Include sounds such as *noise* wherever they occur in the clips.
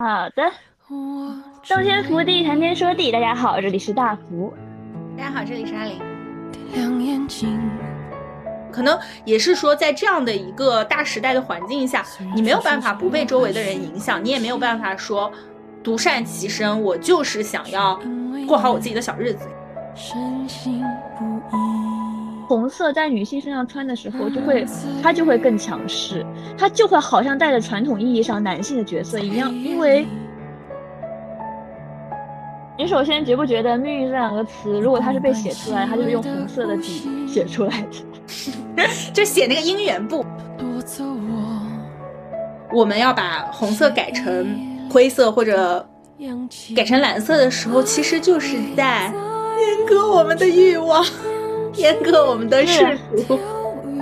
好的，洞天福地，谈天说地。大家好，这里是大福。大家好，这里是阿林。可能也是说，在这样的一个大时代的环境下，你没有办法不被周围的人影响，你也没有办法说独善其身。我就是想要过好我自己的小日子。红色在女性身上穿的时候，就会它就会更强势，它就会好像带着传统意义上男性的角色一样。因为，你首先觉不觉得“命运”这两个词，如果它是被写出来，它就是用红色的笔写出来的，*laughs* 就写那个姻缘簿。我们要把红色改成灰色或者改成蓝色的时候，其实就是在阉割我们的欲望。阉割我们的世俗，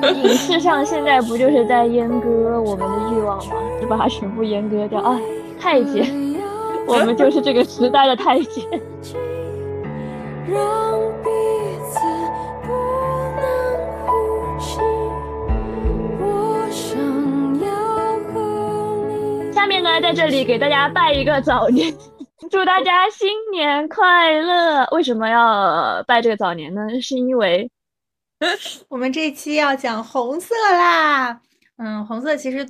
影视上现在不就是在阉割我们的欲望吗？就把它全部阉割掉啊！太监，我们就是这个时代的太监。下面呢，在这里给大家拜一个早年。祝大家新年快乐！为什么要拜这个早年呢？是因为我们这期要讲红色啦。嗯，红色其实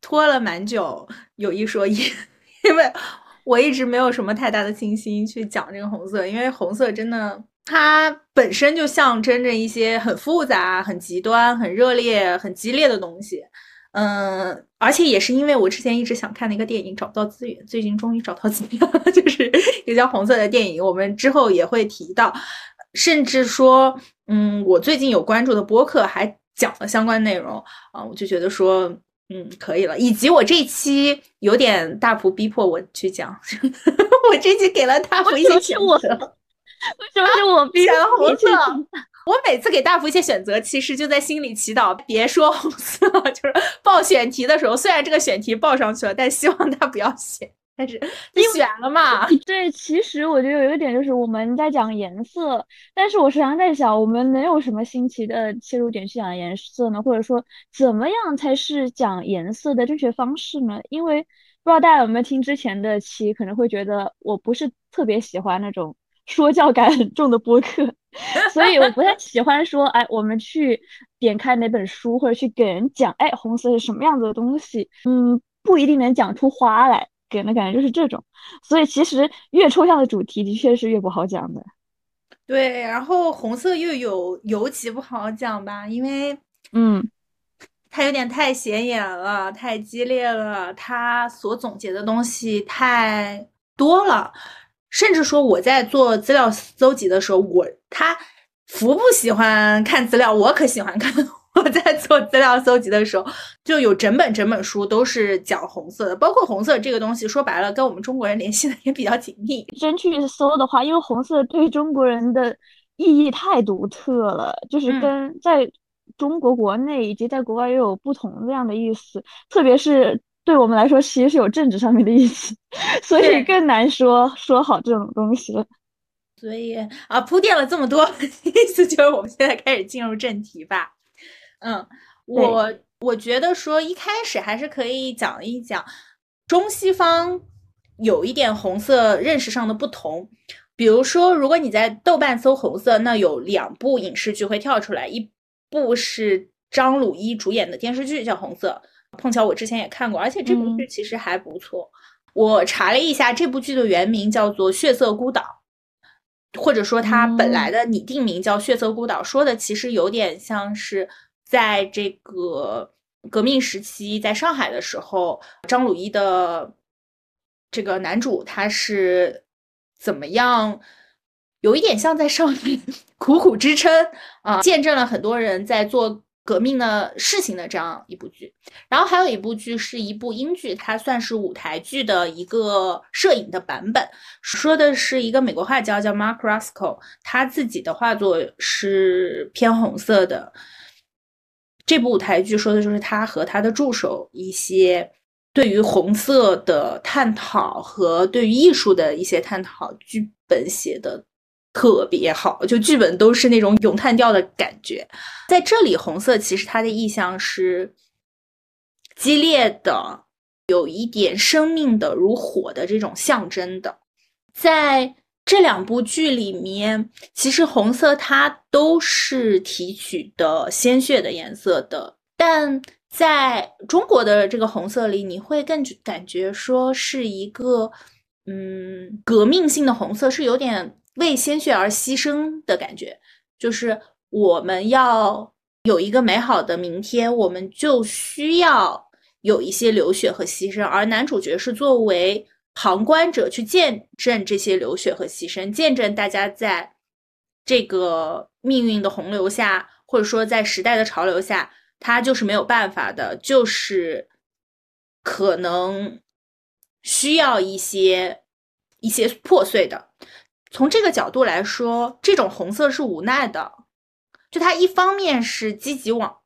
拖了蛮久，有一说一，因为我一直没有什么太大的信心去讲这个红色，因为红色真的它本身就象征着一些很复杂、很极端、很热烈、很激烈的东西。嗯，而且也是因为我之前一直想看的一个电影找不到资源，最近终于找到资源了，*laughs* 就是一个叫《红色》的电影，我们之后也会提到。甚至说，嗯，我最近有关注的播客还讲了相关内容啊，我就觉得说，嗯，可以了。以及我这期有点大幅逼迫我去讲，*laughs* 我这期给了大幅一些选择，为什么是我逼红色？我每次给大福一些选择，其实就在心里祈祷，别说红色，*laughs* 就是报选题的时候，虽然这个选题报上去了，但希望他不要选。但是你选了嘛？对，其实我觉得有一个点就是我们在讲颜色，但是我时常在想，我们能有什么新奇的切入点去讲颜色呢？或者说，怎么样才是讲颜色的正确方式呢？因为不知道大家有没有听之前的期，可能会觉得我不是特别喜欢那种说教感很重的播客。*laughs* 所以我不太喜欢说，哎，我们去点开哪本书，或者去给人讲，哎，红色是什么样子的东西，嗯，不一定能讲出花来，给人的感觉就是这种。所以其实越抽象的主题，的确是越不好讲的。对，然后红色又有尤其不好讲吧，因为，嗯，它有点太显眼了，太激烈了，它所总结的东西太多了。甚至说我在做资料搜集的时候，我他福不喜欢看资料，我可喜欢看。*laughs* 我在做资料搜集的时候，就有整本整本书都是讲红色的，包括红色这个东西，说白了跟我们中国人联系的也比较紧密。真去搜的话，因为红色对中国人的意义太独特了，就是跟在中国国内以及在国外又有不同这样的意思，特别是。对我们来说，其实是有政治上面的意思，*laughs* 所以更难说说好这种东西了。所以啊，铺垫了这么多，*laughs* 意思就是我们现在开始进入正题吧。嗯，我我觉得说一开始还是可以讲一讲中西方有一点红色认识上的不同。比如说，如果你在豆瓣搜红色，那有两部影视剧会跳出来，一部是张鲁一主演的电视剧叫《红色》。碰巧我之前也看过，而且这部剧其实还不错。我查了一下，这部剧的原名叫做《血色孤岛》，或者说它本来的拟定名叫《血色孤岛》，说的其实有点像是在这个革命时期在上海的时候，张鲁一的这个男主他是怎么样，有一点像在上面 *laughs* 苦苦支撑啊，见证了很多人在做。革命的事情的这样一部剧，然后还有一部剧是一部英剧，它算是舞台剧的一个摄影的版本，说的是一个美国画家叫 Mark Roscoe，他自己的画作是偏红色的。这部舞台剧说的就是他和他的助手一些对于红色的探讨和对于艺术的一些探讨，剧本写的。特别好，就剧本都是那种咏叹调的感觉。在这里，红色其实它的意象是激烈的、有一点生命的，如火的这种象征的。在这两部剧里面，其实红色它都是提取的鲜血的颜色的，但在中国的这个红色里，你会更感觉说是一个嗯革命性的红色，是有点为鲜血而牺牲的感觉，就是我们要有一个美好的明天，我们就需要有一些流血和牺牲，而男主角是作为。旁观者去见证这些流血和牺牲，见证大家在这个命运的洪流下，或者说在时代的潮流下，他就是没有办法的，就是可能需要一些一些破碎的。从这个角度来说，这种红色是无奈的，就它一方面是积极往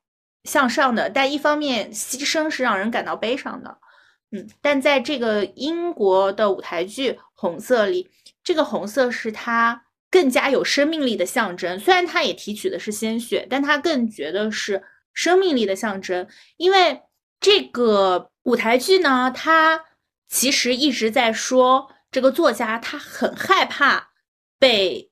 向上的，但一方面牺牲是让人感到悲伤的。嗯，但在这个英国的舞台剧《红色》里，这个红色是它更加有生命力的象征。虽然它也提取的是鲜血，但它更觉得是生命力的象征。因为这个舞台剧呢，它其实一直在说，这个作家他很害怕被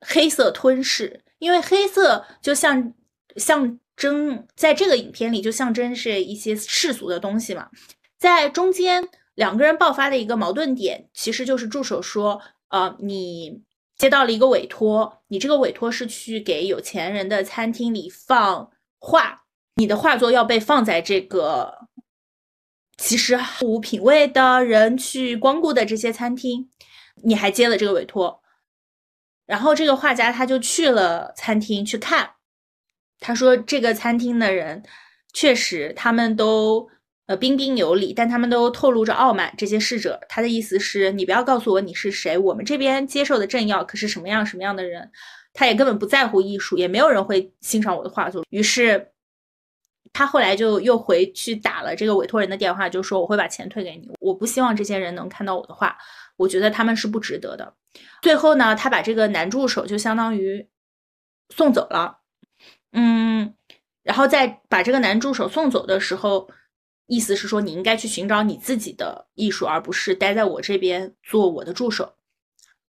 黑色吞噬，因为黑色就像象征，在这个影片里就象征是一些世俗的东西嘛。在中间两个人爆发的一个矛盾点，其实就是助手说：“呃，你接到了一个委托，你这个委托是去给有钱人的餐厅里放画，你的画作要被放在这个其实无品位的人去光顾的这些餐厅，你还接了这个委托。”然后这个画家他就去了餐厅去看，他说：“这个餐厅的人确实，他们都。”呃，彬彬有礼，但他们都透露着傲慢。这些侍者，他的意思是你不要告诉我你是谁，我们这边接受的政要可是什么样什么样的人。他也根本不在乎艺术，也没有人会欣赏我的画作。于是，他后来就又回去打了这个委托人的电话，就说我会把钱退给你，我不希望这些人能看到我的画，我觉得他们是不值得的。最后呢，他把这个男助手就相当于送走了，嗯，然后在把这个男助手送走的时候。意思是说，你应该去寻找你自己的艺术，而不是待在我这边做我的助手。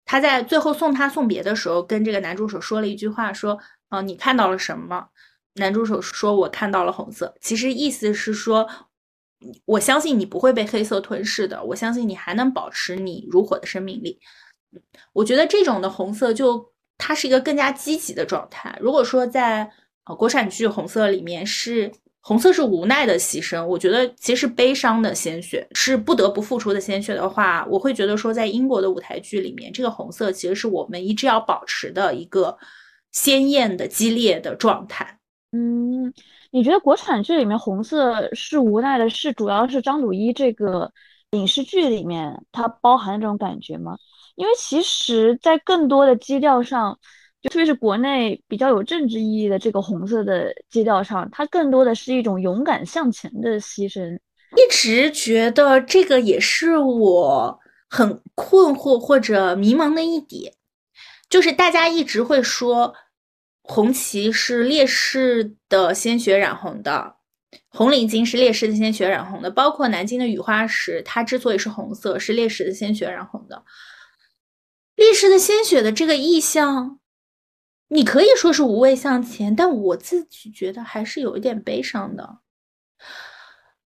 他在最后送他送别的时候，跟这个男助手说了一句话，说：“啊，你看到了什么？”男助手说：“我看到了红色。”其实意思是说，我相信你不会被黑色吞噬的，我相信你还能保持你如火的生命力。我觉得这种的红色，就它是一个更加积极的状态。如果说在呃国产剧红色里面是。红色是无奈的牺牲，我觉得其实悲伤的鲜血是不得不付出的鲜血的话，我会觉得说，在英国的舞台剧里面，这个红色其实是我们一直要保持的一个鲜艳的、激烈的状态。嗯，你觉得国产剧里面红色是无奈的，是主要是张鲁一这个影视剧里面它包含的这种感觉吗？因为其实，在更多的基调上。就特别是国内比较有政治意义的这个红色的基调上，它更多的是一种勇敢向前的牺牲。一直觉得这个也是我很困惑或者迷茫的一点，就是大家一直会说红旗是烈士的鲜血染红的，红领巾是烈士的鲜血染红的，包括南京的雨花石，它之所以是红色，是烈士的鲜血染红的。烈士的鲜血的这个意象。你可以说是无畏向前，但我自己觉得还是有一点悲伤的。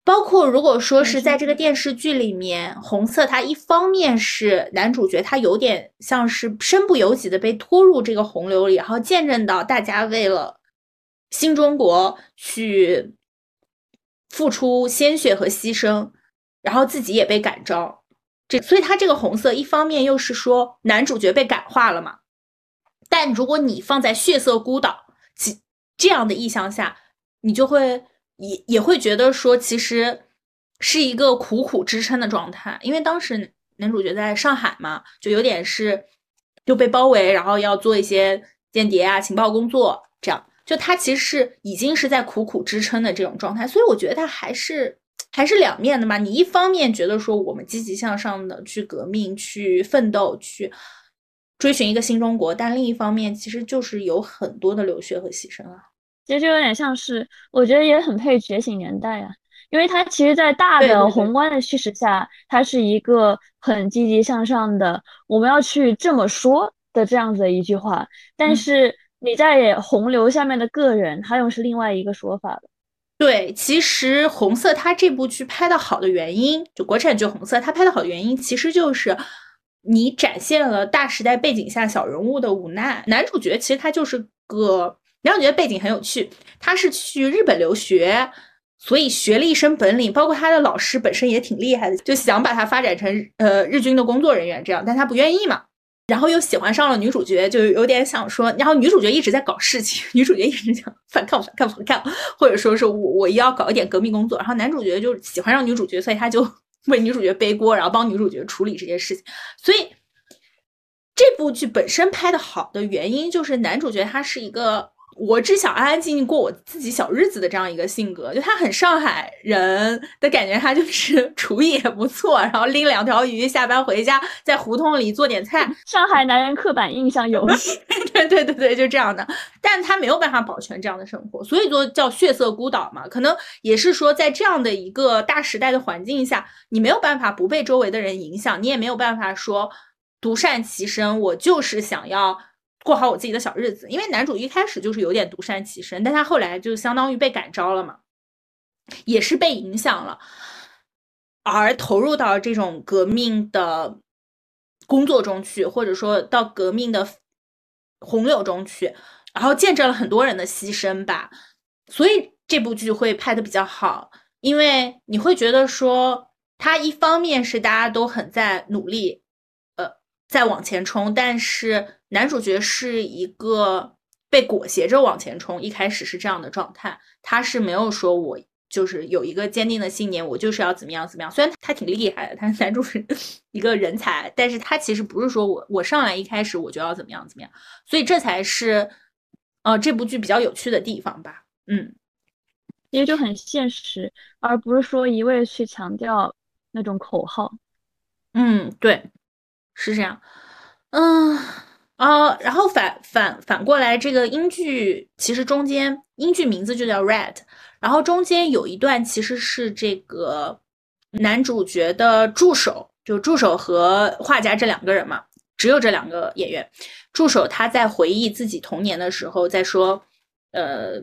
包括如果说是在这个电视剧里面，红色它一方面是男主角，他有点像是身不由己的被拖入这个洪流里，然后见证到大家为了新中国去付出鲜血和牺牲，然后自己也被感召。这所以他这个红色一方面又是说男主角被感化了嘛。但如果你放在血色孤岛其这样的意象下，你就会也也会觉得说，其实是一个苦苦支撑的状态。因为当时男主角在上海嘛，就有点是就被包围，然后要做一些间谍啊、情报工作，这样就他其实是已经是在苦苦支撑的这种状态。所以我觉得他还是还是两面的嘛。你一方面觉得说我们积极向上的去革命、去奋斗、去。追寻一个新中国，但另一方面，其实就是有很多的流血和牺牲啊。其实就有点像是，我觉得也很配觉醒年代啊。因为它其实，在大的宏观的叙事下，它是一个很积极向上的，我们要去这么说的这样子的一句话。但是你在洪流下面的个人，他又是另外一个说法了。对，其实《红色》它这部剧拍的好的原因，就国产剧《红色》它拍的好的原因，其实就是你展现了大时代背景下小人物的无奈。男主角其实他就是个，男主角背景很有趣，他是去日本留学，所以学了一身本领，包括他的老师本身也挺厉害的，就想把他发展成呃日军的工作人员这样，但他不愿意嘛。然后又喜欢上了女主角，就有点想说，然后女主角一直在搞事情，女主角一直想反抗反抗反抗，或者说是我我要搞一点革命工作。然后男主角就喜欢上女主角，所以他就为女主角背锅，然后帮女主角处理这件事情。所以这部剧本身拍的好的原因，就是男主角他是一个。我只想安安静静过我自己小日子的这样一个性格，就他很上海人的感觉，他就是 *laughs* 厨艺也不错，然后拎两条鱼，下班回家在胡同里做点菜。上海男人刻板印象有，*laughs* 对对对对，就这样的。但他没有办法保全这样的生活，所以说叫血色孤岛嘛。可能也是说，在这样的一个大时代的环境下，你没有办法不被周围的人影响，你也没有办法说独善其身。我就是想要。过好我自己的小日子，因为男主一开始就是有点独善其身，但他后来就相当于被感召了嘛，也是被影响了，而投入到这种革命的工作中去，或者说到革命的洪流中去，然后见证了很多人的牺牲吧，所以这部剧会拍的比较好，因为你会觉得说，他一方面是大家都很在努力，在往前冲，但是。男主角是一个被裹挟着往前冲，一开始是这样的状态，他是没有说我就是有一个坚定的信念，我就是要怎么样怎么样。虽然他挺厉害的，他是男主是一个人才，但是他其实不是说我我上来一开始我就要怎么样怎么样，所以这才是呃这部剧比较有趣的地方吧。嗯，因为就很现实，而不是说一味去强调那种口号。嗯，对，是这样。嗯。啊，然后反反反过来，这个英剧其实中间英剧名字就叫《Red》，然后中间有一段其实是这个男主角的助手，就助手和画家这两个人嘛，只有这两个演员。助手他在回忆自己童年的时候，在说，呃，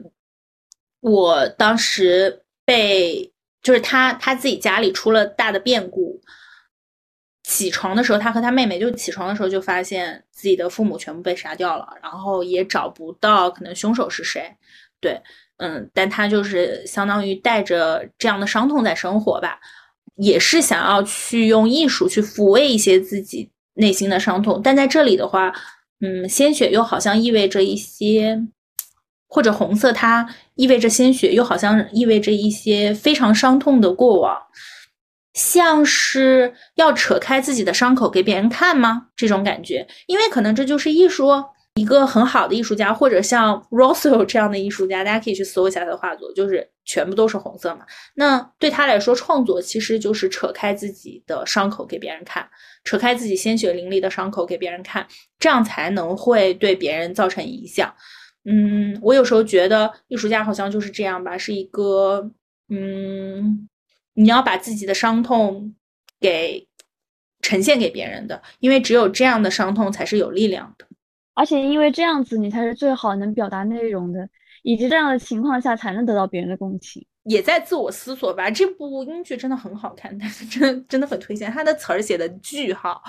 我当时被就是他他自己家里出了大的变故。起床的时候，他和他妹妹就起床的时候就发现自己的父母全部被杀掉了，然后也找不到可能凶手是谁。对，嗯，但他就是相当于带着这样的伤痛在生活吧，也是想要去用艺术去抚慰一些自己内心的伤痛。但在这里的话，嗯，鲜血又好像意味着一些，或者红色它意味着鲜血，又好像意味着一些非常伤痛的过往。像是要扯开自己的伤口给别人看吗？这种感觉，因为可能这就是艺术。一个很好的艺术家，或者像 Rossel 这样的艺术家，大家可以去搜一下他的画作，就是全部都是红色嘛。那对他来说，创作其实就是扯开自己的伤口给别人看，扯开自己鲜血淋漓的伤口给别人看，这样才能会对别人造成影响。嗯，我有时候觉得艺术家好像就是这样吧，是一个嗯。你要把自己的伤痛给呈现给别人的，因为只有这样的伤痛才是有力量的，而且因为这样子你才是最好能表达内容的，以及这样的情况下才能得到别人的共情，也在自我思索吧。这部英剧真的很好看，但 *laughs* 是真真的很推荐，它的词儿写的巨好，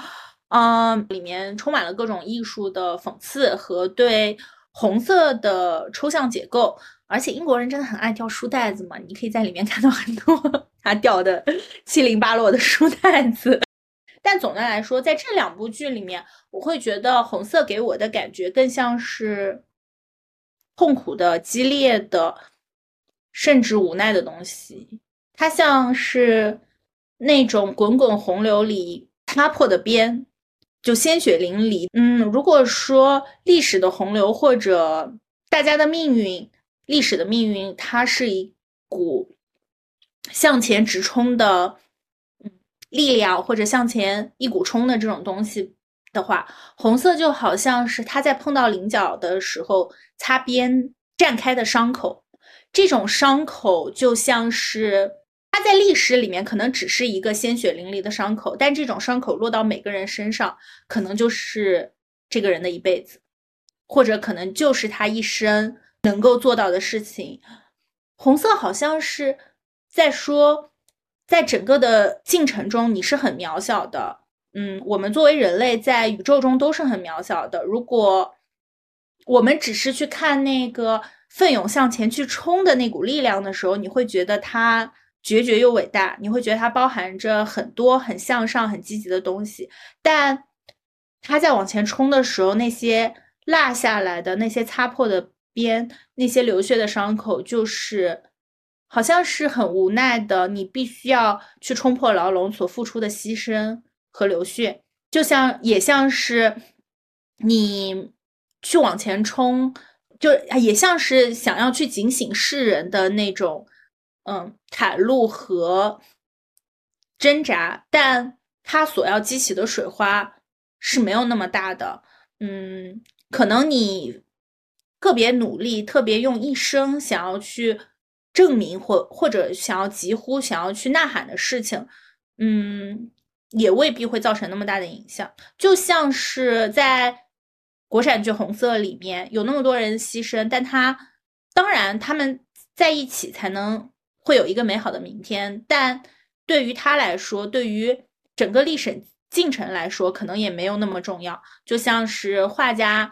嗯，里面充满了各种艺术的讽刺和对红色的抽象结构。而且英国人真的很爱掉书袋子嘛，你可以在里面 *laughs* 看到很多他掉的七零八落的书袋子。*laughs* 但总的来说，在这两部剧里面，我会觉得红色给我的感觉更像是痛苦的、激烈的，甚至无奈的东西。它像是那种滚滚洪流里擦破的边，就鲜血淋漓。嗯，如果说历史的洪流或者大家的命运。历史的命运，它是一股向前直冲的力量，或者向前一股冲的这种东西的话，红色就好像是它在碰到棱角的时候擦边绽开的伤口。这种伤口就像是它在历史里面可能只是一个鲜血淋漓的伤口，但这种伤口落到每个人身上，可能就是这个人的一辈子，或者可能就是他一生能够做到的事情。红色好像是在说，在整个的进程中，你是很渺小的。嗯，我们作为人类在宇宙中都是很渺小的。如果我们只是去看那个奋勇向前去冲的那股力量的时候，你会觉得它决绝又伟大，你会觉得它包含着很多很向上、很积极的东西。但它在往前冲的时候，那些落下来的、那些擦破的边、那些流血的伤口，就是好像是很无奈的。你必须要去冲破牢笼所付出的牺牲。和流血，就像也像是你去往前冲，就也像是想要去警醒世人的那种，嗯，袒露和挣扎，但它所要激起的水花是没有那么大的，嗯，可能你特别努力，特别用一生想要去证明或或者想要疾呼、想要去呐喊的事情，嗯。也未必会造成那么大的影响，就像是在国产剧《红色》里面有那么多人牺牲，但他当然他们在一起才能会有一个美好的明天，但对于他来说，对于整个历史进程来说，可能也没有那么重要，就像是画家。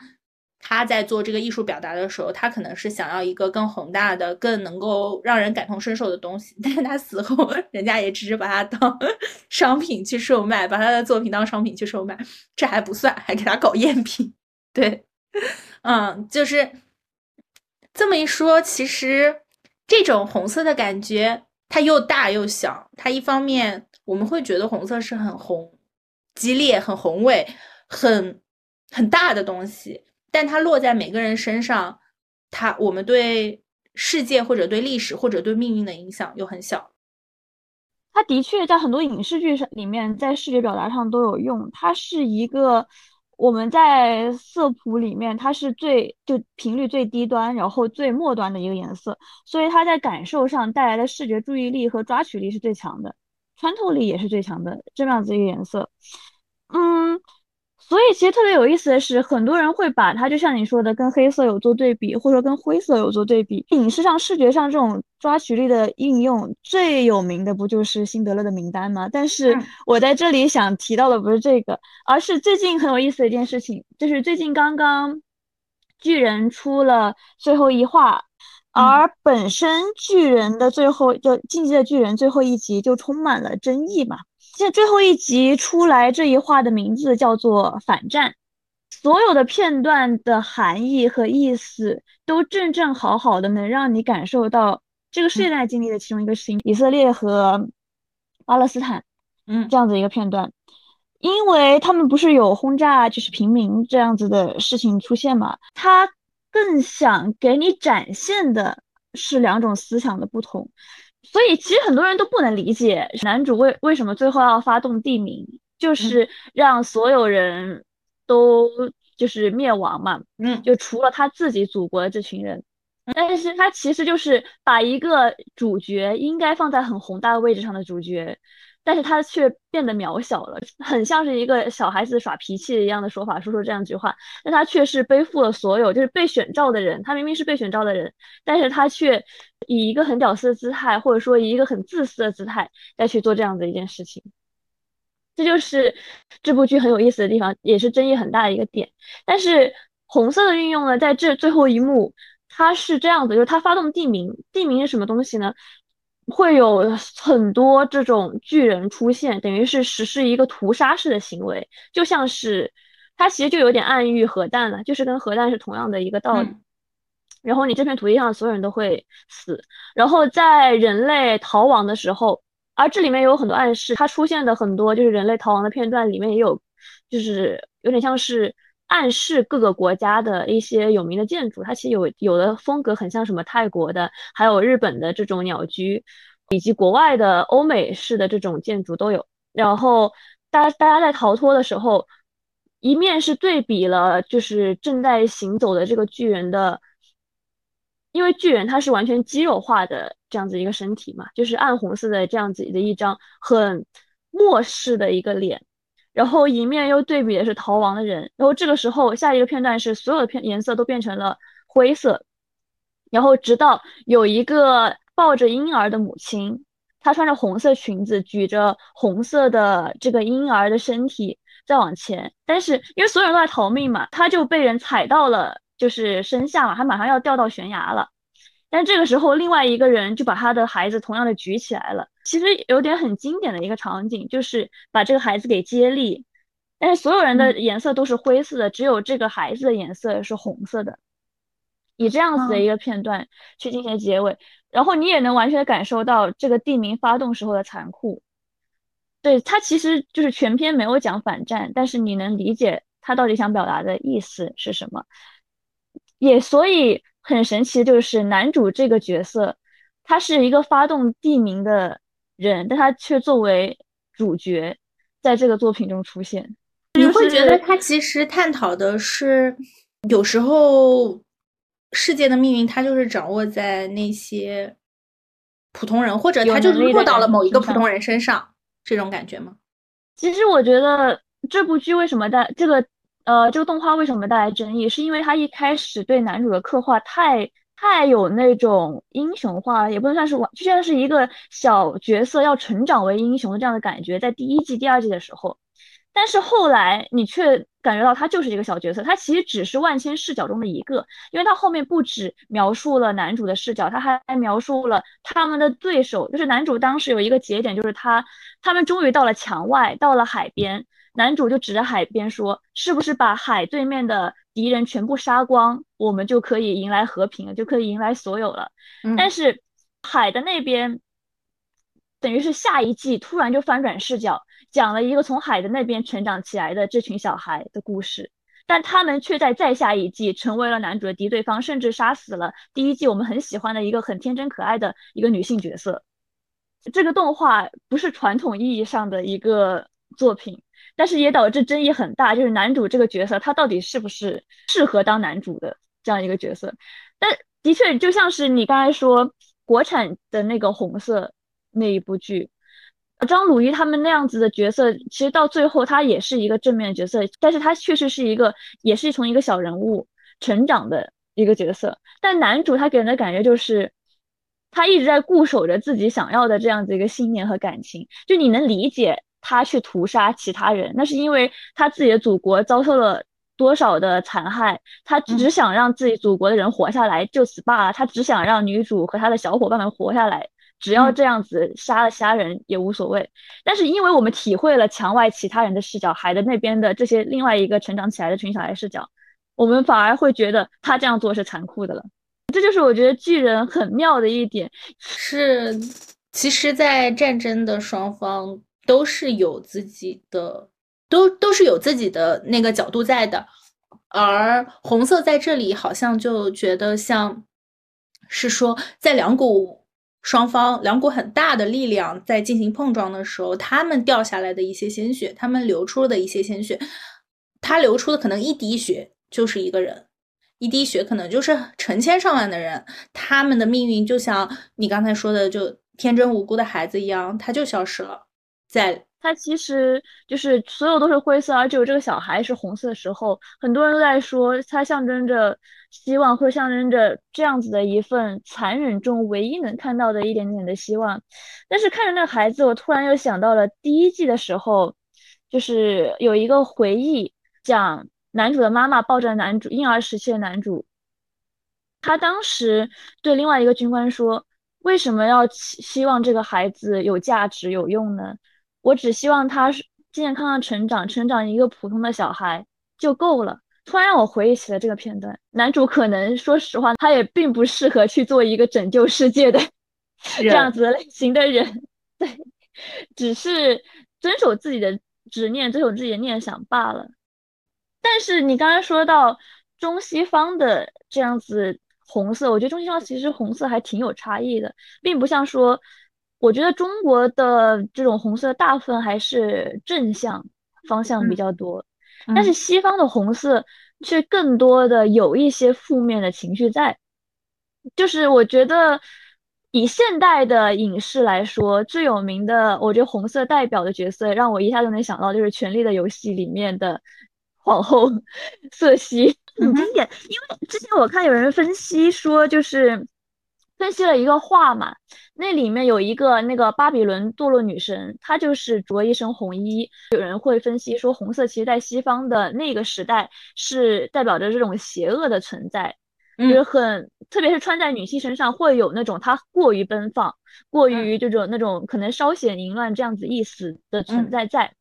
他在做这个艺术表达的时候，他可能是想要一个更宏大的、更能够让人感同身受的东西。*laughs* 但是他死后，人家也只是把他当 *laughs* 商品去售卖，把他的作品当商品去售卖，这还不算，还给他搞赝品。*laughs* 对，嗯，就是这么一说，其实这种红色的感觉，它又大又小。它一方面，我们会觉得红色是很红、激烈、很宏伟、很很大的东西。但它落在每个人身上，它我们对世界或者对历史或者对命运的影响又很小。它的确在很多影视剧上里面，在视觉表达上都有用。它是一个我们在色谱里面，它是最就频率最低端，然后最末端的一个颜色，所以它在感受上带来的视觉注意力和抓取力是最强的，穿透力也是最强的这样子一个颜色。嗯。所以其实特别有意思的是，很多人会把它就像你说的，跟黑色有做对比，或者说跟灰色有做对比。影视上、视觉上这种抓取力的应用最有名的不就是辛德勒的名单吗？但是我在这里想提到的不是这个，而是最近很有意思的一件事情，就是最近刚刚巨人出了最后一话，而本身巨人的最后就进击的巨人最后一集就充满了争议嘛。现在最后一集出来这一话的名字叫做反战，所有的片段的含义和意思都正正好好的能让你感受到这个世界在经历的其中一个事情：以色列和巴勒斯坦，嗯，这样子一个片段，因为他们不是有轰炸就是平民这样子的事情出现嘛，他更想给你展现的是两种思想的不同。所以其实很多人都不能理解男主为为什么最后要发动地名，就是让所有人都就是灭亡嘛，嗯，就除了他自己祖国的这群人。但是他其实就是把一个主角应该放在很宏大的位置上的主角。但是他却变得渺小了，*laughs* 很像是一个小孩子耍脾气一样的说法，说出这样一句话。但他却是背负了所有，就是被选召的人。他明明是被选召的人，但是他却以一个很屌丝的姿态，或者说以一个很自私的姿态，再去做这样的一件事情。这就是这部剧很有意思的地方，也是争议很大的一个点。但是红色的运用呢，在这最后一幕，它是这样子，就是他发动地名，地名是什么东西呢？会有很多这种巨人出现，等于是实施一个屠杀式的行为，就像是它其实就有点暗喻核弹了，就是跟核弹是同样的一个道理。然后你这片土地上所有人都会死，然后在人类逃亡的时候，而这里面有很多暗示，它出现的很多就是人类逃亡的片段里面也有，就是有点像是。暗示各个国家的一些有名的建筑，它其实有有的风格很像什么泰国的，还有日本的这种鸟居，以及国外的欧美式的这种建筑都有。然后大家大家在逃脱的时候，一面是对比了就是正在行走的这个巨人的因为巨人他是完全肌肉化的这样子一个身体嘛，就是暗红色的这样子的一张很漠视的一个脸，然后迎面又对比的是逃亡的人，然后这个时候下一个片段是所有的片颜色都变成了灰色，然后直到有一个抱着婴儿的母亲，她穿着红色裙子，举着红色的这个婴儿的身体再往前，但是因为所有人都在逃命嘛，她就被人踩到了。就是身下嘛，他马上要掉到悬崖了，但这个时候另外一个人就把他的孩子同样的举起来了。其实有点很经典的一个场景，就是把这个孩子给接力，但是所有人的颜色都是灰色的，只有这个孩子的颜色是红色的，以这样子的一个片段去进行结尾，然后你也能完全感受到这个地名发动时候的残酷。对他其实就是全篇没有讲反战，但是你能理解他到底想表达的意思是什么。也所以很神奇的就是男主这个角色，他是一个发动地名的人，但他却作为主角在这个作品中出现。你会觉得他其实探讨的是，有时候世界的命运，他就是掌握在那些普通人，或者他就落到了某一个普通人身上，这种感觉吗？其实我觉得这部剧为什么在这个。呃，这个动画为什么带来争议？是因为他一开始对男主的刻画太太有那种英雄化了，也不能算是完，就像是一个小角色要成长为英雄的这样的感觉，在第一季、第二季的时候。但是后来你却感觉到他就是一个小角色，他其实只是万千视角中的一个，因为他后面不止描述了男主的视角，他还描述了他们的对手，就是男主当时有一个节点，就是他他们终于到了墙外，到了海边。男主就指着海边说：“是不是把海对面的敌人全部杀光，我们就可以迎来和平了，就可以迎来所有了？”嗯但是海的那边，等于是下一季突然就翻转视角，讲了一个从海的那边成长起来的这群小孩的故事，但他们却在再下一季成为了男主的敌对方，甚至杀死了第一季我们很喜欢的一个很天真可爱的一个女性角色。这个动画不是传统意义上的一个作品。但是也导致争议很大，就是男主这个角色他到底是不是适合当男主的这样一个角色？但的确就像是你刚才说国产的那个红色那一部剧，张鲁一他们那样子的角色，其实到最后他也是一个正面角色，但是他确实是一个也是从一个小人物成长的一个角色。但男主他给人的感觉就是他一直在固守着自己想要的这样子一个信念和感情，就你能理解。他去屠杀其他人，那是因为他自己的祖国遭受了多少的残害，他只想让自己祖国的人活下来，就此罢了。他只想让女主和他的小伙伴们活下来，只要这样子杀了其他人也无所谓。但是因为我们体会了墙外其他人的视角，海的那边的这些另外一个成长起来的群小孩视角，我们反而会觉得他这样做是残酷的了。这就是我觉得巨人很妙的一点，是其实，在战争的双方。都是有自己的，都都是有自己的那个角度在的，而红色在这里好像就觉得像是说，在两股双方两股很大的力量在进行碰撞的时候，他们掉下来的一些鲜血，他们流出的一些鲜血，他流出的可能一滴血就是一个人，一滴血可能就是成千上万的人，他们的命运就像你刚才说的，就天真无辜的孩子一样，他就消失了。在它其实就是所有都是灰色，而只有这个小孩是红色的时候，很多人都在说它象征着希望，或者象征着这样子的一份残忍中唯一能看到的一点点的希望。但是看着那个孩子，我突然又想到了第一季的时候，就是有一个回忆，讲男主的妈妈抱着男主婴儿时期的男主，他当时对另外一个军官说：“为什么要希望这个孩子有价值有用呢？”我只希望他是健健康康成长，成长一个普通的小孩就够了。突然让我回忆起了这个片段，男主可能说实话，他也并不适合去做一个拯救世界的这样子类型的人，*laughs* 对，只是遵守自己的执念，遵守自己的念想罢了。但是你刚刚说到中西方的这样子红色，我觉得中西方其实红色还挺有差异的，并不像说。我觉得中国的这种红色大部分还是正向方向比较多，但是西方的红色却更多的有一些负面的情绪在。就是我觉得以现代的影视来说，最有名的，我觉得红色代表的角色，让我一下就能想到，就是《权力的游戏》里面的皇后 *laughs* 瑟西，很经典。因为之前我看有人分析说，就是分析了一个画嘛，那里面有一个那个巴比伦堕落女神，她就是着一身红衣。有人会分析说，红色其实在西方的那个时代是代表着这种邪恶的存在。就是很，特别是穿在女性身上，会有那种她过于奔放、过于这种那种可能稍显淫乱这样子意思的存在在。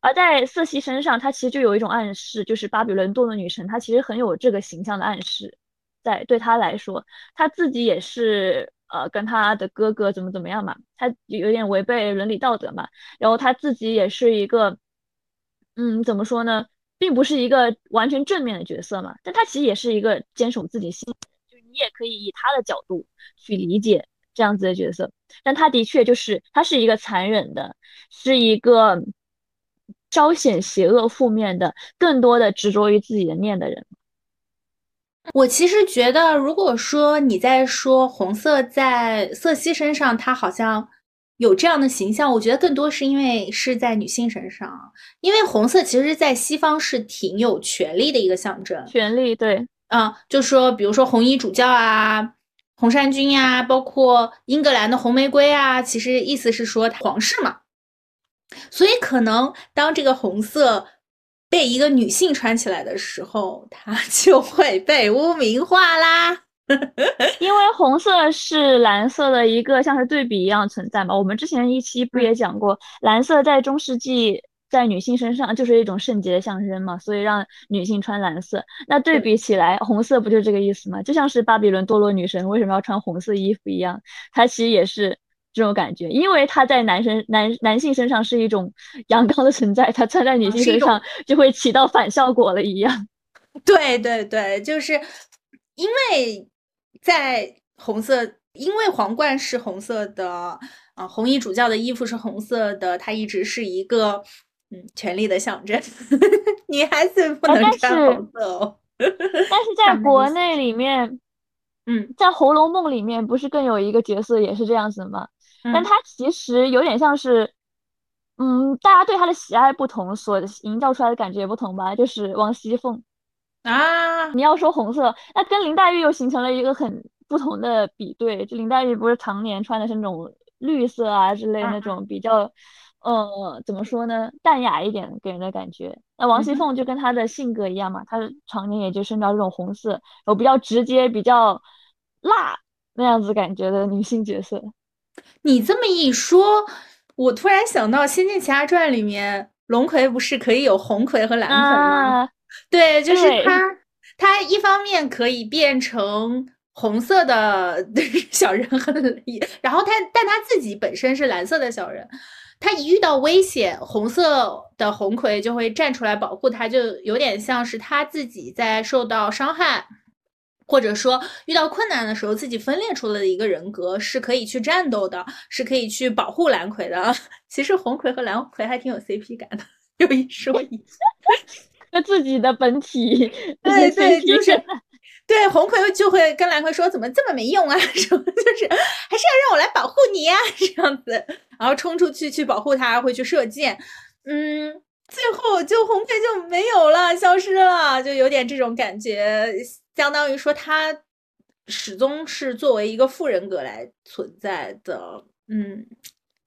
而在瑟西身上，她其实就有一种暗示，就是巴比伦堕落女神，她其实很有这个形象的暗示在。对他来说，他自己也是呃跟他的哥哥怎么怎么样嘛，他有点违背伦理道德嘛。然后他自己也是一个，嗯，怎么说呢？并不是一个完全正面的角色嘛，但他其实也是一个坚守自己心，就你也可以以他的角度去理解这样子的角色。但他的确就是他是一个残忍的，是一个 *laughs* 彰显邪恶负面的，更多的执着于自己的念的人。我其实觉得，如果说你在说红色在瑟西身上，它好像。有这样的形象，我觉得更多是因为是在女性身上，因为红色其实，在西方是挺有权力的一个象征。权力，对，嗯，就说比如说红衣主教啊，红衫军呀，包括英格兰的红玫瑰啊，其实意思是说皇室嘛。所以可能当这个红色被一个女性穿起来的时候，它就会被污名化啦。*laughs* 因为红色是蓝色的一个像是对比一样存在嘛，我们之前一期不也讲过，蓝色在中世纪在女性身上就是一种圣洁的象征嘛，所以让女性穿蓝色。那对比起来，红色不就这个意思吗？就像是巴比伦堕落女神为什么要穿红色衣服一样，它其实也是这种感觉，因为它在男生男男性身上是一种阳刚的存在，他穿在女性身上就会起到反效果了一样。*laughs* 对对对，就是因为。在红色，因为皇冠是红色的，啊，红衣主教的衣服是红色的，它一直是一个嗯权力的象征。女孩子不能穿红色哦。*laughs* 但是在国内里面，嗯，在《红楼梦》里面不是更有一个角色也是这样子吗？但他其实有点像是，嗯，大家对他的喜爱不同，所营造出来的感觉也不同吧，就是王熙凤。啊，你要说红色，那跟林黛玉又形成了一个很不同的比对。就林黛玉不是常年穿的是那种绿色啊之类那种比较，呃，怎么说呢，淡雅一点给人的感觉。那王熙凤就跟她的性格一样嘛，她常年也就身着这种红色，有比较直接、比较辣那样子感觉的女性角色。你这么一说，我突然想到《仙剑奇侠传》里面龙葵不是可以有红葵和蓝葵吗？对，就是它，它一方面可以变成红色的 *laughs* 小人和，*laughs* 然后他，但他自己本身是蓝色的小人，他一遇到危险，红色的红葵就会站出来保护他，就有点像是他自己在受到伤害，或者说遇到困难的时候，自己分裂出来的一个人格是可以去战斗的，是可以去保护蓝葵的。*laughs* 其实红葵和蓝葵还挺有 CP 感的，*laughs* 有一说一。*laughs* 那自己的本体，对对，就是对红葵就会跟蓝葵说，怎么这么没用啊？什么就是还是要让我来保护你呀，这样子，然后冲出去去保护他，会去射箭，嗯，最后就红葵就没有了，消失了，就有点这种感觉，相当于说他始终是作为一个副人格来存在的，嗯，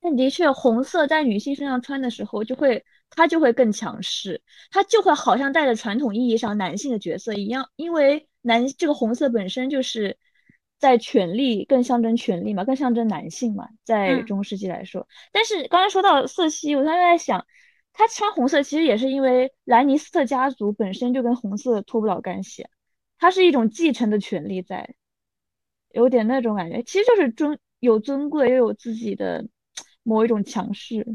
但的确，红色在女性身上穿的时候就会。他就会更强势，他就会好像带着传统意义上男性的角色一样，因为男这个红色本身就是在权力更象征权力嘛，更象征男性嘛，在中世纪来说。但是刚才说到瑟西，我刚才在想，他穿红色其实也是因为兰尼斯特家族本身就跟红色脱不了干系，它是一种继承的权利在，有点那种感觉，其实就是尊有尊贵又有自己的某一种强势。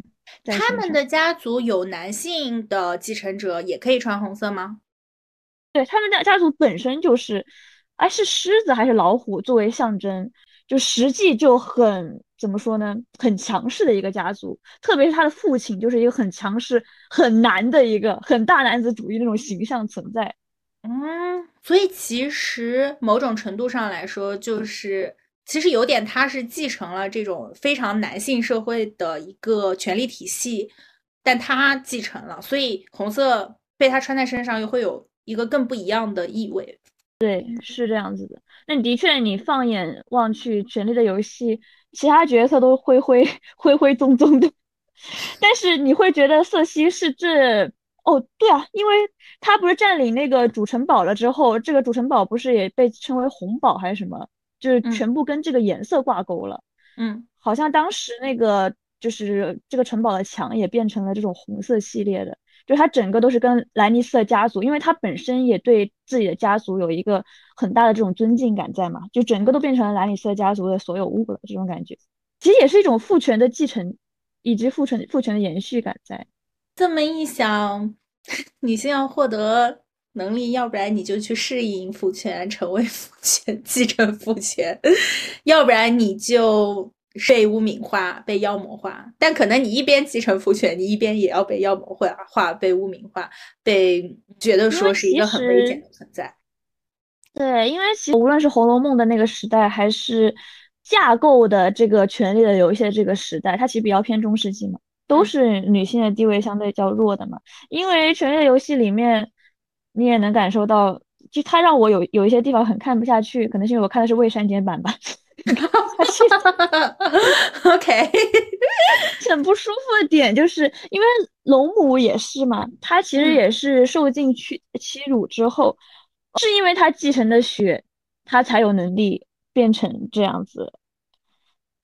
他们的家族有男性的继承者，也可以穿红色吗？对，他们的家族本身就是，哎，是狮子还是老虎作为象征，就实际就很怎么说呢？很强势的一个家族，特别是他的父亲就是一个很强势、很难的一个很大男子主义那种形象存在。嗯，所以其实某种程度上来说，就是其实有点他是继承了这种非常男性社会的一个权力体系，但他继承了，所以红色被他穿在身上又会有一个更不一样的意味。对，是这样子的。那的确，你放眼望去，《权力的游戏》其他角色都灰灰 *laughs* 灰灰棕棕的，*laughs* 但是你会觉得瑟西是这哦，对啊，因为他不是占领那个主城堡了之后，这个主城堡不是也被称为红堡还是什么？就是全部跟这个颜色挂钩了。嗯，好像当时那个就是这个城堡的墙也变成了这种红色系列的。就它整个都是跟兰尼斯特家族，因为他本身也对自己的家族有一个很大的这种尊敬感在嘛，就整个都变成了兰尼斯特家族的所有物了，这种感觉，其实也是一种父权的继承，以及父权父权的延续感在。这么一想，*laughs* 你先要获得能力，要不然你就去适应父权，成为父权，继承父权，要不然你就。被污名化、被妖魔化，但可能你一边继承父权，你一边也要被妖魔化、化被污名化、被觉得说是一个很危险的存在。对，因为其实无论是《红楼梦》的那个时代，还是架构的这个权力的游戏这个时代，它其实比较偏中世纪嘛，都是女性的地位相对较弱的嘛。因为《权力的游戏》里面，你也能感受到，就它让我有有一些地方很看不下去，可能是因为我看的是未删减版吧。*laughs* OK，*laughs* 很不舒服的点就是因为龙母也是嘛，她其实也是受尽屈欺辱之后，是因为她继承的血，她才有能力变成这样子。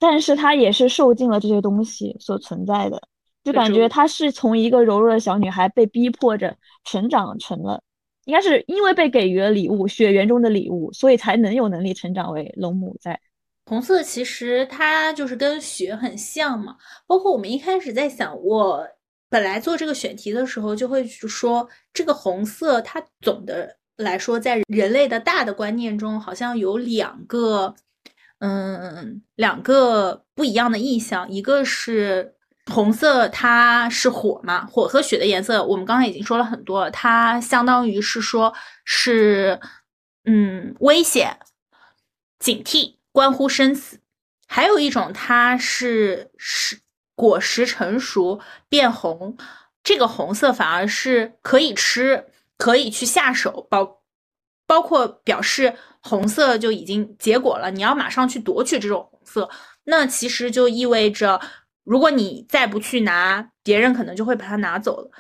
但是她也是受尽了这些东西所存在的，就感觉她是从一个柔弱的小女孩被逼迫着成长成了，应该是因为被给予了礼物，血缘中的礼物，所以才能有能力成长为龙母在。红色其实它就是跟血很像嘛，包括我们一开始在想，我本来做这个选题的时候就会说，这个红色它总的来说在人类的大的观念中好像有两个，嗯，两个不一样的意象，一个是红色它是火嘛，火和血的颜色，我们刚才已经说了很多了，它相当于是说是，嗯，危险、警惕。关乎生死，还有一种，它是是果实成熟变红，这个红色反而是可以吃，可以去下手，包包括表示红色就已经结果了，你要马上去夺取这种红色，那其实就意味着，如果你再不去拿，别人可能就会把它拿走了。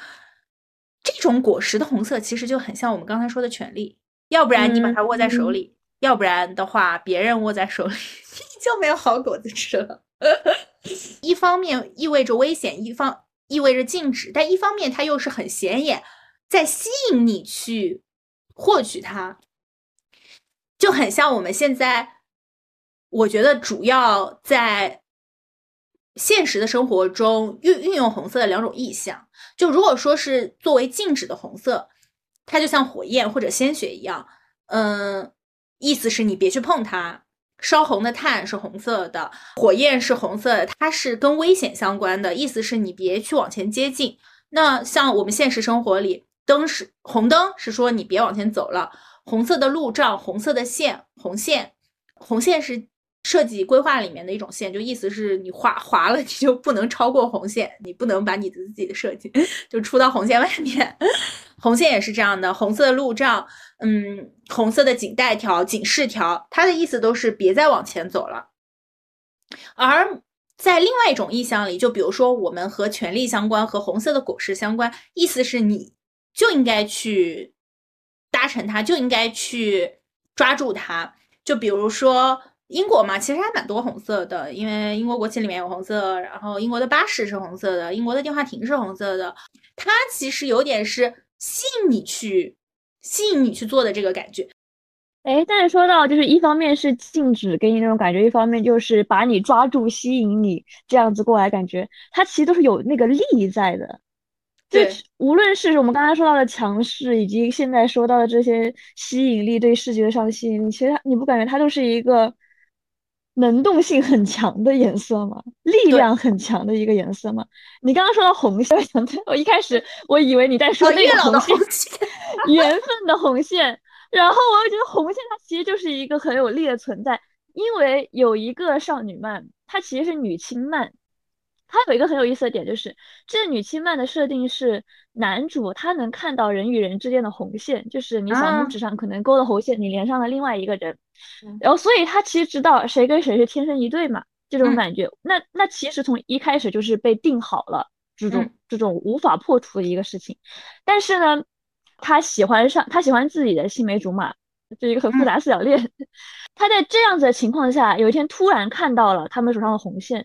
这种果实的红色其实就很像我们刚才说的权利，要不然你把它握在手里。要不然的话，别人握在手里，*laughs* 你就没有好果子吃了。*laughs* 一方面意味着危险，一方意味着禁止，但一方面它又是很显眼，在吸引你去获取它，就很像我们现在，我觉得主要在现实的生活中运运用红色的两种意象。就如果说是作为静止的红色，它就像火焰或者鲜血一样，嗯。意思是你别去碰它。烧红的炭是红色的，火焰是红色的，它是跟危险相关的。意思是你别去往前接近。那像我们现实生活里，灯是红灯，是说你别往前走了。红色的路障，红色的线，红线，红线是设计规划里面的一种线，就意思是你划划了，你就不能超过红线，你不能把你的自己的设计就出到红线外面。红线也是这样的，红色的路障。嗯，红色的警带条、警示条，它的意思都是别再往前走了。而在另外一种意象里，就比如说我们和权力相关，和红色的果实相关，意思是你就应该去搭乘它，就应该去抓住它。就比如说英国嘛，其实还蛮多红色的，因为英国国旗里面有红色，然后英国的巴士是红色的，英国的电话亭是红色的，它其实有点是吸引你去。吸引你去做的这个感觉，哎，但是说到就是一方面是禁止给你那种感觉，一方面就是把你抓住吸引你这样子过来感觉，它其实都是有那个利益在的。对，无论是我们刚才说到的强势，以及现在说到的这些吸引力，对视觉上的吸引力，其实你不感觉它都是一个能动性很强的颜色吗？力量很强的一个颜色吗？你刚刚说到红线，我一开始我以为你在说那个红线，*laughs* 缘分的红线。然后我又觉得红线它其实就是一个很有力的存在，因为有一个少女漫，它其实是女青漫。它有一个很有意思的点，就是这女轻漫的设定是男主他能看到人与人之间的红线，就是你小拇指上可能勾的红线，你连上了另外一个人，然后所以他其实知道谁跟谁是天生一对嘛，这种感觉。那那其实从一开始就是被定好了这种这种无法破除的一个事情。但是呢，他喜欢上他喜欢自己的青梅竹马，就一个很复杂四角恋。*laughs* 他在这样子的情况下，有一天突然看到了他们手上的红线。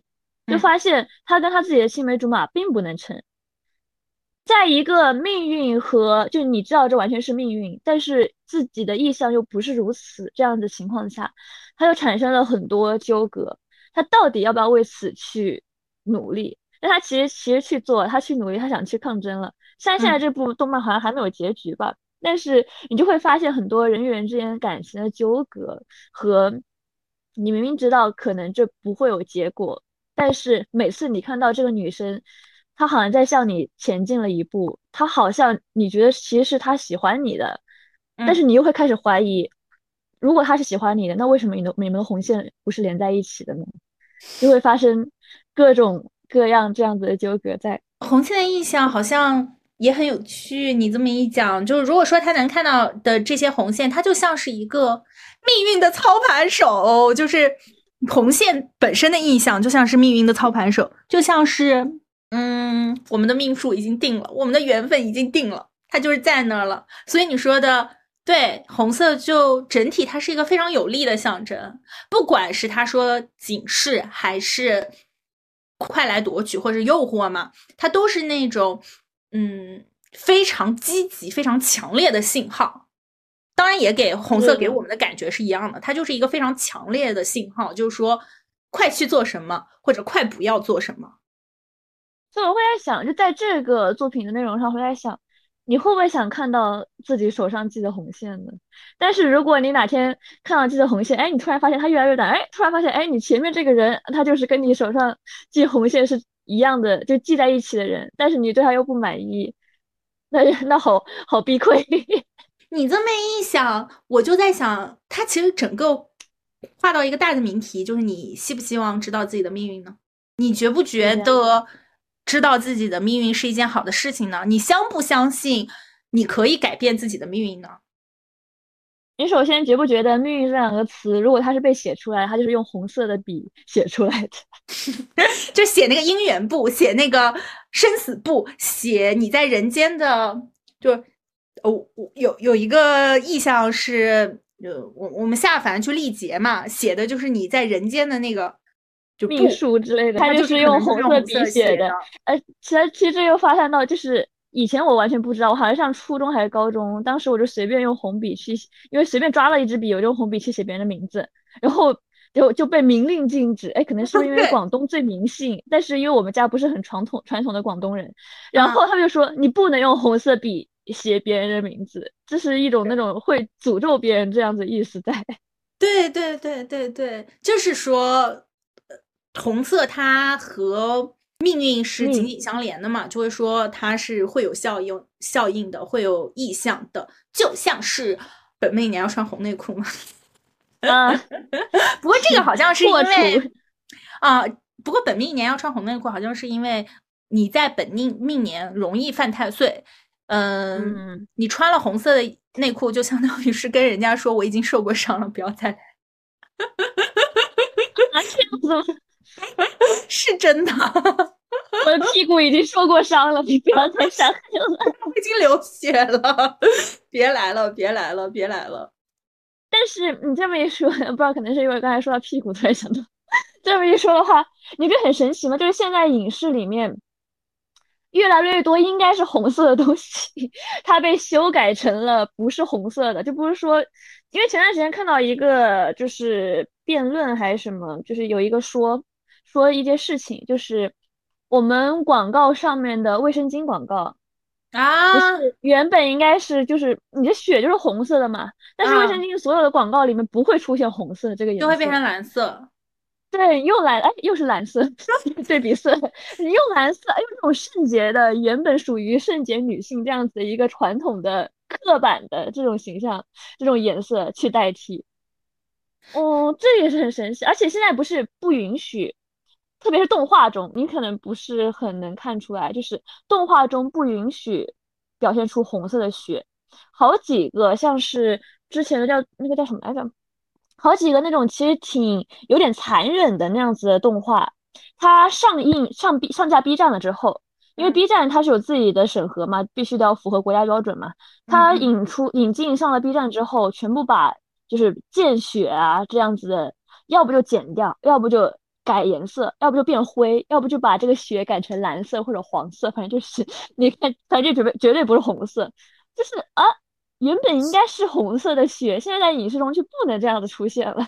就发现他跟他自己的青梅竹马并不能成，在一个命运和就你知道这完全是命运，但是自己的意向又不是如此这样的情况下，他就产生了很多纠葛。他到底要不要为此去努力？那他其实其实去做，他去努力，他想去抗争了。虽然现在这部动漫好像还没有结局吧？但是你就会发现很多人与人之间感情的纠葛和你明明知道可能这不会有结果。但是每次你看到这个女生，她好像在向你前进了一步，她好像你觉得其实是她喜欢你的，但是你又会开始怀疑，如果她是喜欢你的，那为什么你的你们的红线不是连在一起的呢？就会发生各种各样这样子的纠葛。在红线的印象好像也很有趣。你这么一讲，就是如果说他能看到的这些红线，他就像是一个命运的操盘手，就是。红线本身的印象就像是命运的操盘手，就像是，嗯，我们的命数已经定了，我们的缘分已经定了，它就是在那儿了。所以你说的对，红色就整体它是一个非常有力的象征，不管是他说警示还是快来夺取或者诱惑嘛，它都是那种嗯非常积极、非常强烈的信号。当然也给红色给我们的感觉是一样的，它就是一个非常强烈的信号，就是说快去做什么，或者快不要做什么。所以我会在想，就在这个作品的内容上，会在想，你会不会想看到自己手上系的红线呢？但是如果你哪天看到系的红线，哎，你突然发现它越来越短，哎，突然发现，哎，你前面这个人他就是跟你手上系红线是一样的，就系在一起的人，但是你对他又不满意，那那好好避亏。你这么一想，我就在想，他其实整个画到一个大的命题，就是你希不希望知道自己的命运呢？你觉不觉得知道自己的命运是一件好的事情呢？你相不相信你可以改变自己的命运呢？你首先觉不觉得“命运”这两个词，如果它是被写出来，它就是用红色的笔写出来的，*laughs* 就写那个姻缘簿，写那个生死簿，写你在人间的，就。哦，有有一个意象是，呃，我我们下凡去历劫嘛，写的就是你在人间的那个就秘书之类的，他就是用红色笔写的。呃，其实其实又发散到，就是以前我完全不知道，我好像上初中还是高中，当时我就随便用红笔去，因为随便抓了一支笔，我就用红笔去写别人的名字，然后就就被明令禁止。哎，可能是因为广东最迷信，但是因为我们家不是很传统传统的广东人，然后他们就说你不能用红色笔。写别人的名字，这是一种那种会诅咒别人这样子意思在。*laughs* 对对对对对，就是说，红色它和命运是紧紧相连的嘛，就会说它是会有效应效应的，会有意向的，就像是本命年要穿红内裤嘛。啊，*laughs* 不过这个好像是因为啊，不过本命年要穿红内裤，好像是因为你在本命命年容易犯太岁。嗯，你穿了红色的内裤，就相当于是跟人家说我已经受过伤了，不要再来。*laughs* 是真的，我的屁股已经受过伤了，你不要再伤害了，我已经流血了，别来了，别来了，别来了。但是你这么一说，*laughs* 不知道可能是因为刚才说到屁股，突然想到，*laughs* 这么一说的话，你不很神奇吗？就是现在影视里面。越来越多应该是红色的东西，它被修改成了不是红色的，就不是说，因为前段时间看到一个就是辩论还是什么，就是有一个说说一件事情，就是我们广告上面的卫生巾广告啊，原本应该是就是你的血就是红色的嘛，但是卫生巾所有的广告里面不会出现红色这个颜色，就会变成蓝色。对，又来了，哎，又是蓝色 *laughs* 对比色，又蓝色，用这种圣洁的，原本属于圣洁女性这样子的一个传统的刻板的这种形象，这种颜色去代替，哦，这也是很神奇。而且现在不是不允许，特别是动画中，你可能不是很能看出来，就是动画中不允许表现出红色的血，好几个像是之前的叫那个叫什么来着？好几个那种其实挺有点残忍的那样子的动画，它上映上 B 上架 B 站了之后，因为 B 站它是有自己的审核嘛，必须都要符合国家标准嘛。它引出引进上了 B 站之后，全部把就是见血啊这样子的，要不就剪掉，要不就改颜色，要不就变灰，要不就把这个血改成蓝色或者黄色，反正就是 *laughs* 你看，反正绝对绝对不是红色，就是啊。原本应该是红色的血，现在在影视中就不能这样子出现了。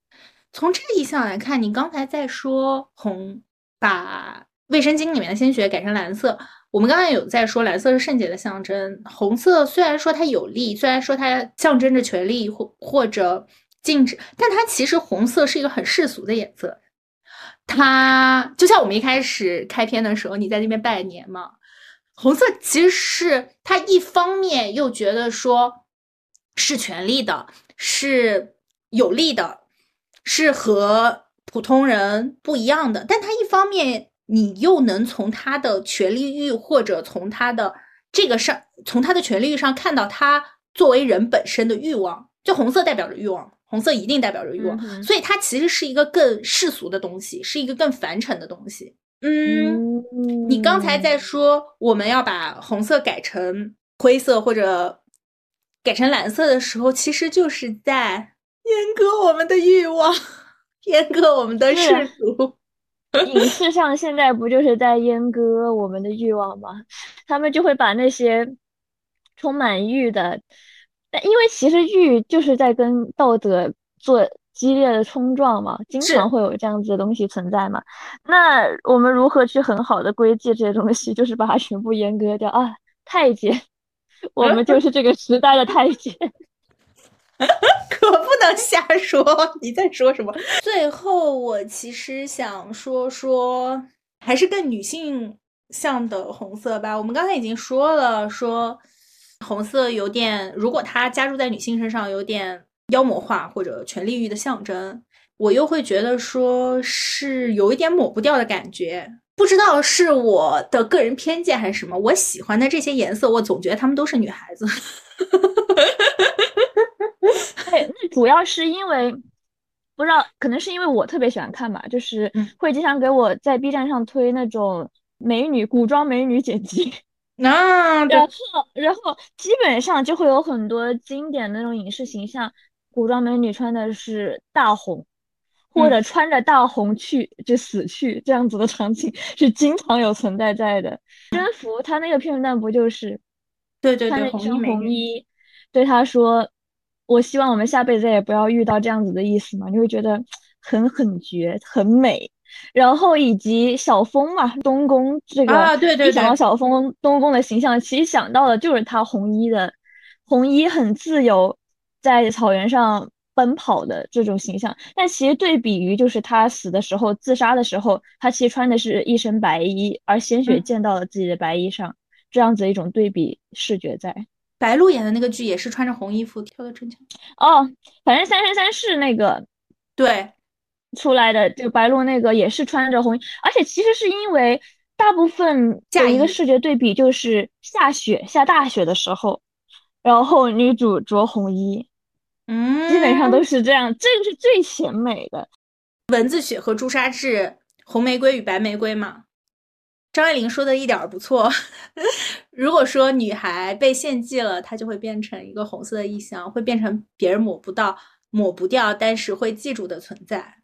*laughs* 从这个意象来看，你刚才在说红，把卫生巾里面的鲜血改成蓝色。我们刚才有在说蓝色是圣洁的象征，红色虽然说它有利，虽然说它象征着权力或或者禁止，但它其实红色是一个很世俗的颜色。它就像我们一开始开篇的时候，你在那边拜年嘛。红色其实是他一方面又觉得说是权力的，是有利的，是和普通人不一样的。但他一方面，你又能从他的权力欲或者从他的这个上，从他的权力欲上看到他作为人本身的欲望。就红色代表着欲望，红色一定代表着欲望，所以它其实是一个更世俗的东西，是一个更凡尘的东西。嗯，你刚才在说我们要把红色改成灰色或者改成蓝色的时候，其实就是在阉割我们的欲望，阉割我们的世俗。影视上现在不就是在阉割我们的欲望吗？他们就会把那些充满欲的，但因为其实欲就是在跟道德做。激烈的冲撞嘛，经常会有这样子的东西存在嘛。那我们如何去很好的归记这些东西？*laughs* 就是把它全部阉割掉啊！太监，我们就是这个时代的太监，*laughs* 可不能瞎说。你在说什么？最后，我其实想说说，还是更女性向的红色吧。我们刚才已经说了，说红色有点，如果它加注在女性身上，有点。妖魔化或者权力欲的象征，我又会觉得说是有一点抹不掉的感觉。不知道是我的个人偏见还是什么，我喜欢的这些颜色，我总觉得她们都是女孩子。*laughs* 对，那主要是因为不知道，可能是因为我特别喜欢看吧，就是会经常给我在 B 站上推那种美女古装美女剪辑。*laughs* 那然后然后基本上就会有很多经典的那种影视形象。古装美女穿的是大红，或者穿着大红去就死去这样子的场景是经常有存在在的。甄宓她那个片段不就是对对穿着一身红衣，对他说：“我希望我们下辈子也不要遇到这样子的意思嘛。”你会觉得很很绝，很美。然后以及小峰嘛，东宫这个啊，对对对，一想到小峰东宫的形象，其实想到的就是他红衣的红衣很自由。在草原上奔跑的这种形象，但其实对比于就是他死的时候自杀的时候，他其实穿的是一身白衣，而鲜血溅到了自己的白衣上，这样子一种对比视觉在。白鹿演的那个剧也是穿着红衣服跳的城墙。哦，反正《三生三世》那个对出来的就白鹿那个也是穿着红衣，而且其实是因为大部分有一个视觉对比，就是下雪下大雪的时候，然后女主着红衣。嗯，基本上都是这样，这个是最显美的。蚊子血和朱砂痣，红玫瑰与白玫瑰嘛。张爱玲说的一点儿不错。*laughs* 如果说女孩被献祭了，她就会变成一个红色的异象，会变成别人抹不到、抹不掉，但是会记住的存在。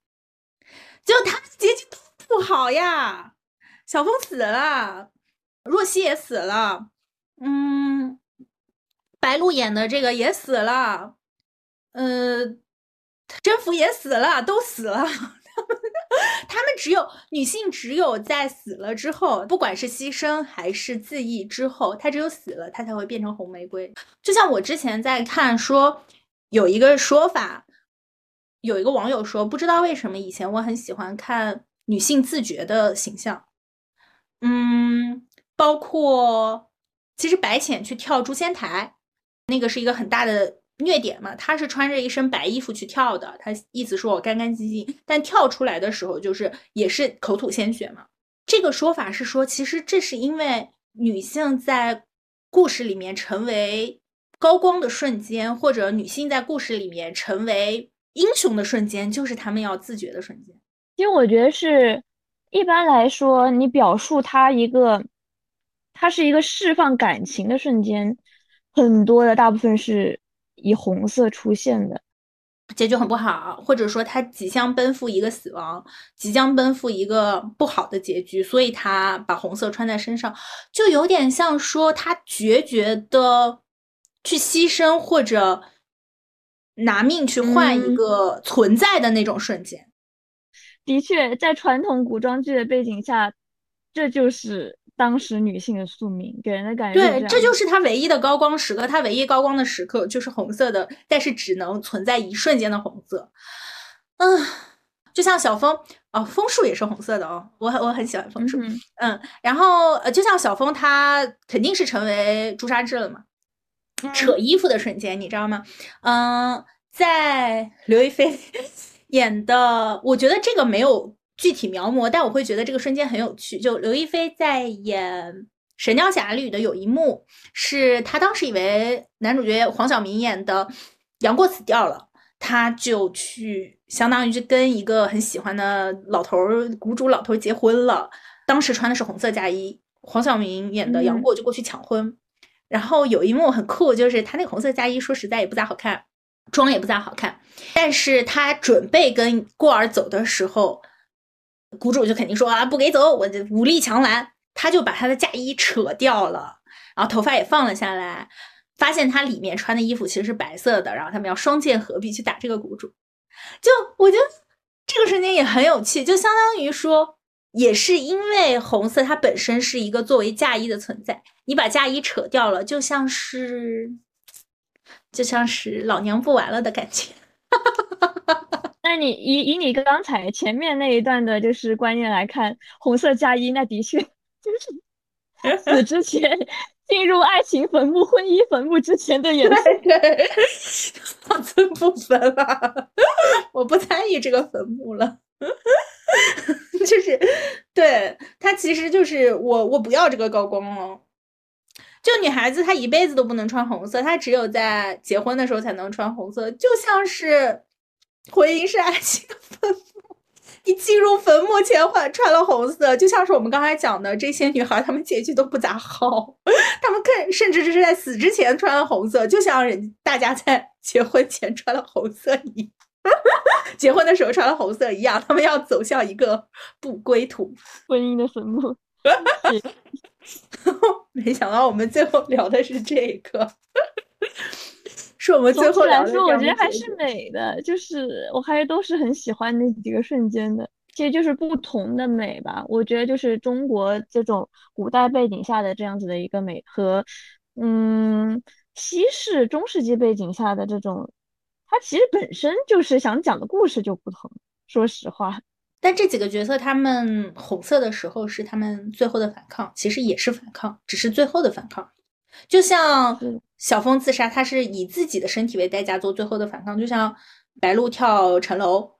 就他们结局都不好呀，小峰死了，若曦也死了，嗯，白鹿演的这个也死了。呃，甄宓也死了，都死了。*laughs* 他们只有女性，只有在死了之后，不管是牺牲还是自缢之后，她只有死了，她才会变成红玫瑰。就像我之前在看，说有一个说法，有一个网友说，不知道为什么以前我很喜欢看女性自觉的形象，嗯，包括其实白浅去跳诛仙台，那个是一个很大的虐点嘛。她是穿着一身白衣服去跳的，她意思说我干干净净，但跳出来的时候就是也是口吐鲜血嘛。这个说法是说，其实这是因为女性在故事里面成为高光的瞬间，或者女性在故事里面成为英雄的瞬间，就是她们要自觉的瞬间。其实我觉得是，一般来说，你表述她一个，她是一个释放感情的瞬间，很多的大部分是以红色出现的。结局很不好，或者说他即将奔赴一个死亡，即将奔赴一个不好的结局，所以他把红色穿在身上，就有点像说他决绝的去牺牲或者拿命去换一个存在的那种瞬间。的确，在传统古装剧的背景下，这就是。当时女性的宿命给人的感觉，对，这就是她唯一的高光时刻。她唯一高光的时刻就是红色的，但是只能存在一瞬间的红色。嗯，就像小风哦，枫树也是红色的哦，我很我很喜欢枫树。嗯，然后呃，就像小枫，他肯定是成为朱砂痣了嘛？扯衣服的瞬间，你知道吗？嗯，在刘亦菲 *laughs* 演的，我觉得这个没有。具体描摹，但我会觉得这个瞬间很有趣。就刘亦菲在演《神雕侠侣》的有一幕，是她当时以为男主角黄晓明演的杨过死掉了，她就去相当于就跟一个很喜欢的老头儿谷主老头结婚了。当时穿的是红色嫁衣，黄晓明演的杨过就过去抢婚。然后有一幕很酷，就是他那个红色嫁衣，说实在也不咋好看，妆也不咋好看。但是他准备跟过儿走的时候。谷主就肯定说啊，不给走，我就武力强拦。他就把他的嫁衣扯掉了，然后头发也放了下来，发现他里面穿的衣服其实是白色的。然后他们要双剑合璧去打这个谷主。就我觉得这个瞬间也很有趣，就相当于说，也是因为红色它本身是一个作为嫁衣的存在，你把嫁衣扯掉了，就像是就像是老娘不玩了的感觉。那你以以你刚才前面那一段的就是观念来看，红色嫁衣那的确就是 *laughs* 死之前进入爱情坟墓、婚姻坟墓之前的颜色。*laughs* 放寸不分了，*laughs* 我不参与这个坟墓了。就是对他其实就是我我不要这个高光了。就女孩子她一辈子都不能穿红色，她只有在结婚的时候才能穿红色，就像是。婚姻是爱情的坟墓，你进入坟墓前换穿了红色，就像是我们刚才讲的这些女孩，她们结局都不咋好，*laughs* 她们更甚至是在死之前穿了红色，就像人大家在结婚前穿了红色一样，*laughs* 结婚的时候穿了红色一样，她们要走向一个不归途，婚姻的坟墓。*laughs* 没想到我们最后聊的是这个。是我们最后来说，我觉得还是美的，就是我还是都是很喜欢那几个瞬间的，其实就是不同的美吧。我觉得就是中国这种古代背景下的这样子的一个美，和嗯西式中世纪背景下的这种，它其实本身就是想讲的故事就不同。说实话，但这几个角色他们红色的时候是他们最后的反抗，其实也是反抗，只是最后的反抗。就像小峰自杀，他是以自己的身体为代价做最后的反抗。就像白鹿跳城楼，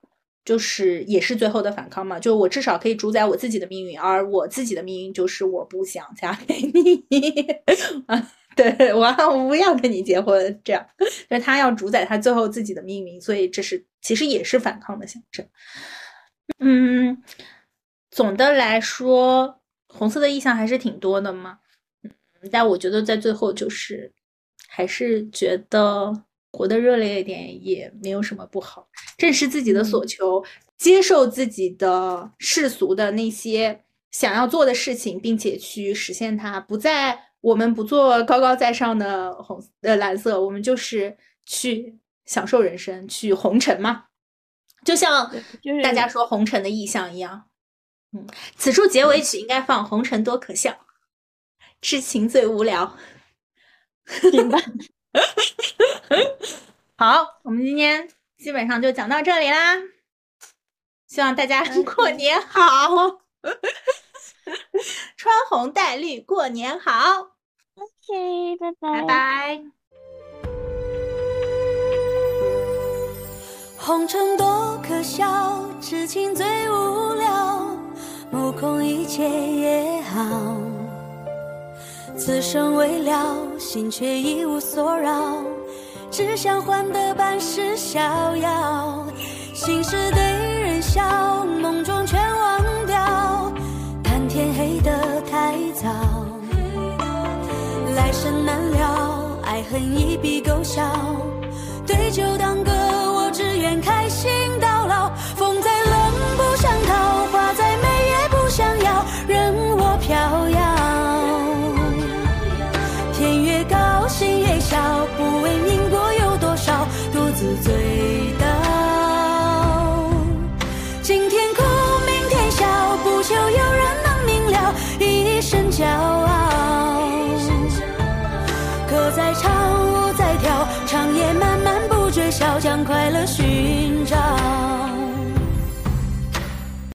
就是也是最后的反抗嘛。就我至少可以主宰我自己的命运，而我自己的命运就是我不想嫁给你 *laughs* 啊！对我不要跟你结婚，这样，就他要主宰他最后自己的命运，所以这是其实也是反抗的象征。嗯，总的来说，红色的意象还是挺多的嘛。嗯但我觉得在最后就是，还是觉得活得热烈一点也没有什么不好。正视自己的所求，接受自己的世俗的那些想要做的事情，并且去实现它。不在我们不做高高在上的红呃蓝色，我们就是去享受人生，去红尘嘛。就像大家说红尘的意象一样。嗯，此处结尾曲应该放《红尘多可笑》。痴情最无聊，*laughs* 明白。*laughs* 好，我们今天基本上就讲到这里啦。希望大家过年好，穿红戴绿过年好。OK，拜拜拜拜。红尘多可笑，痴情最无聊，目空一切也好。此生未了，心却一无所扰，只想换得半世逍遥。心事对人笑，梦中全忘掉，叹天黑得太早。来生难料，爱恨一笔勾销，对酒当歌。我只愿开心到老，风再骄傲。歌在唱，舞在跳，长夜漫漫。不。觉晓，将快乐寻找。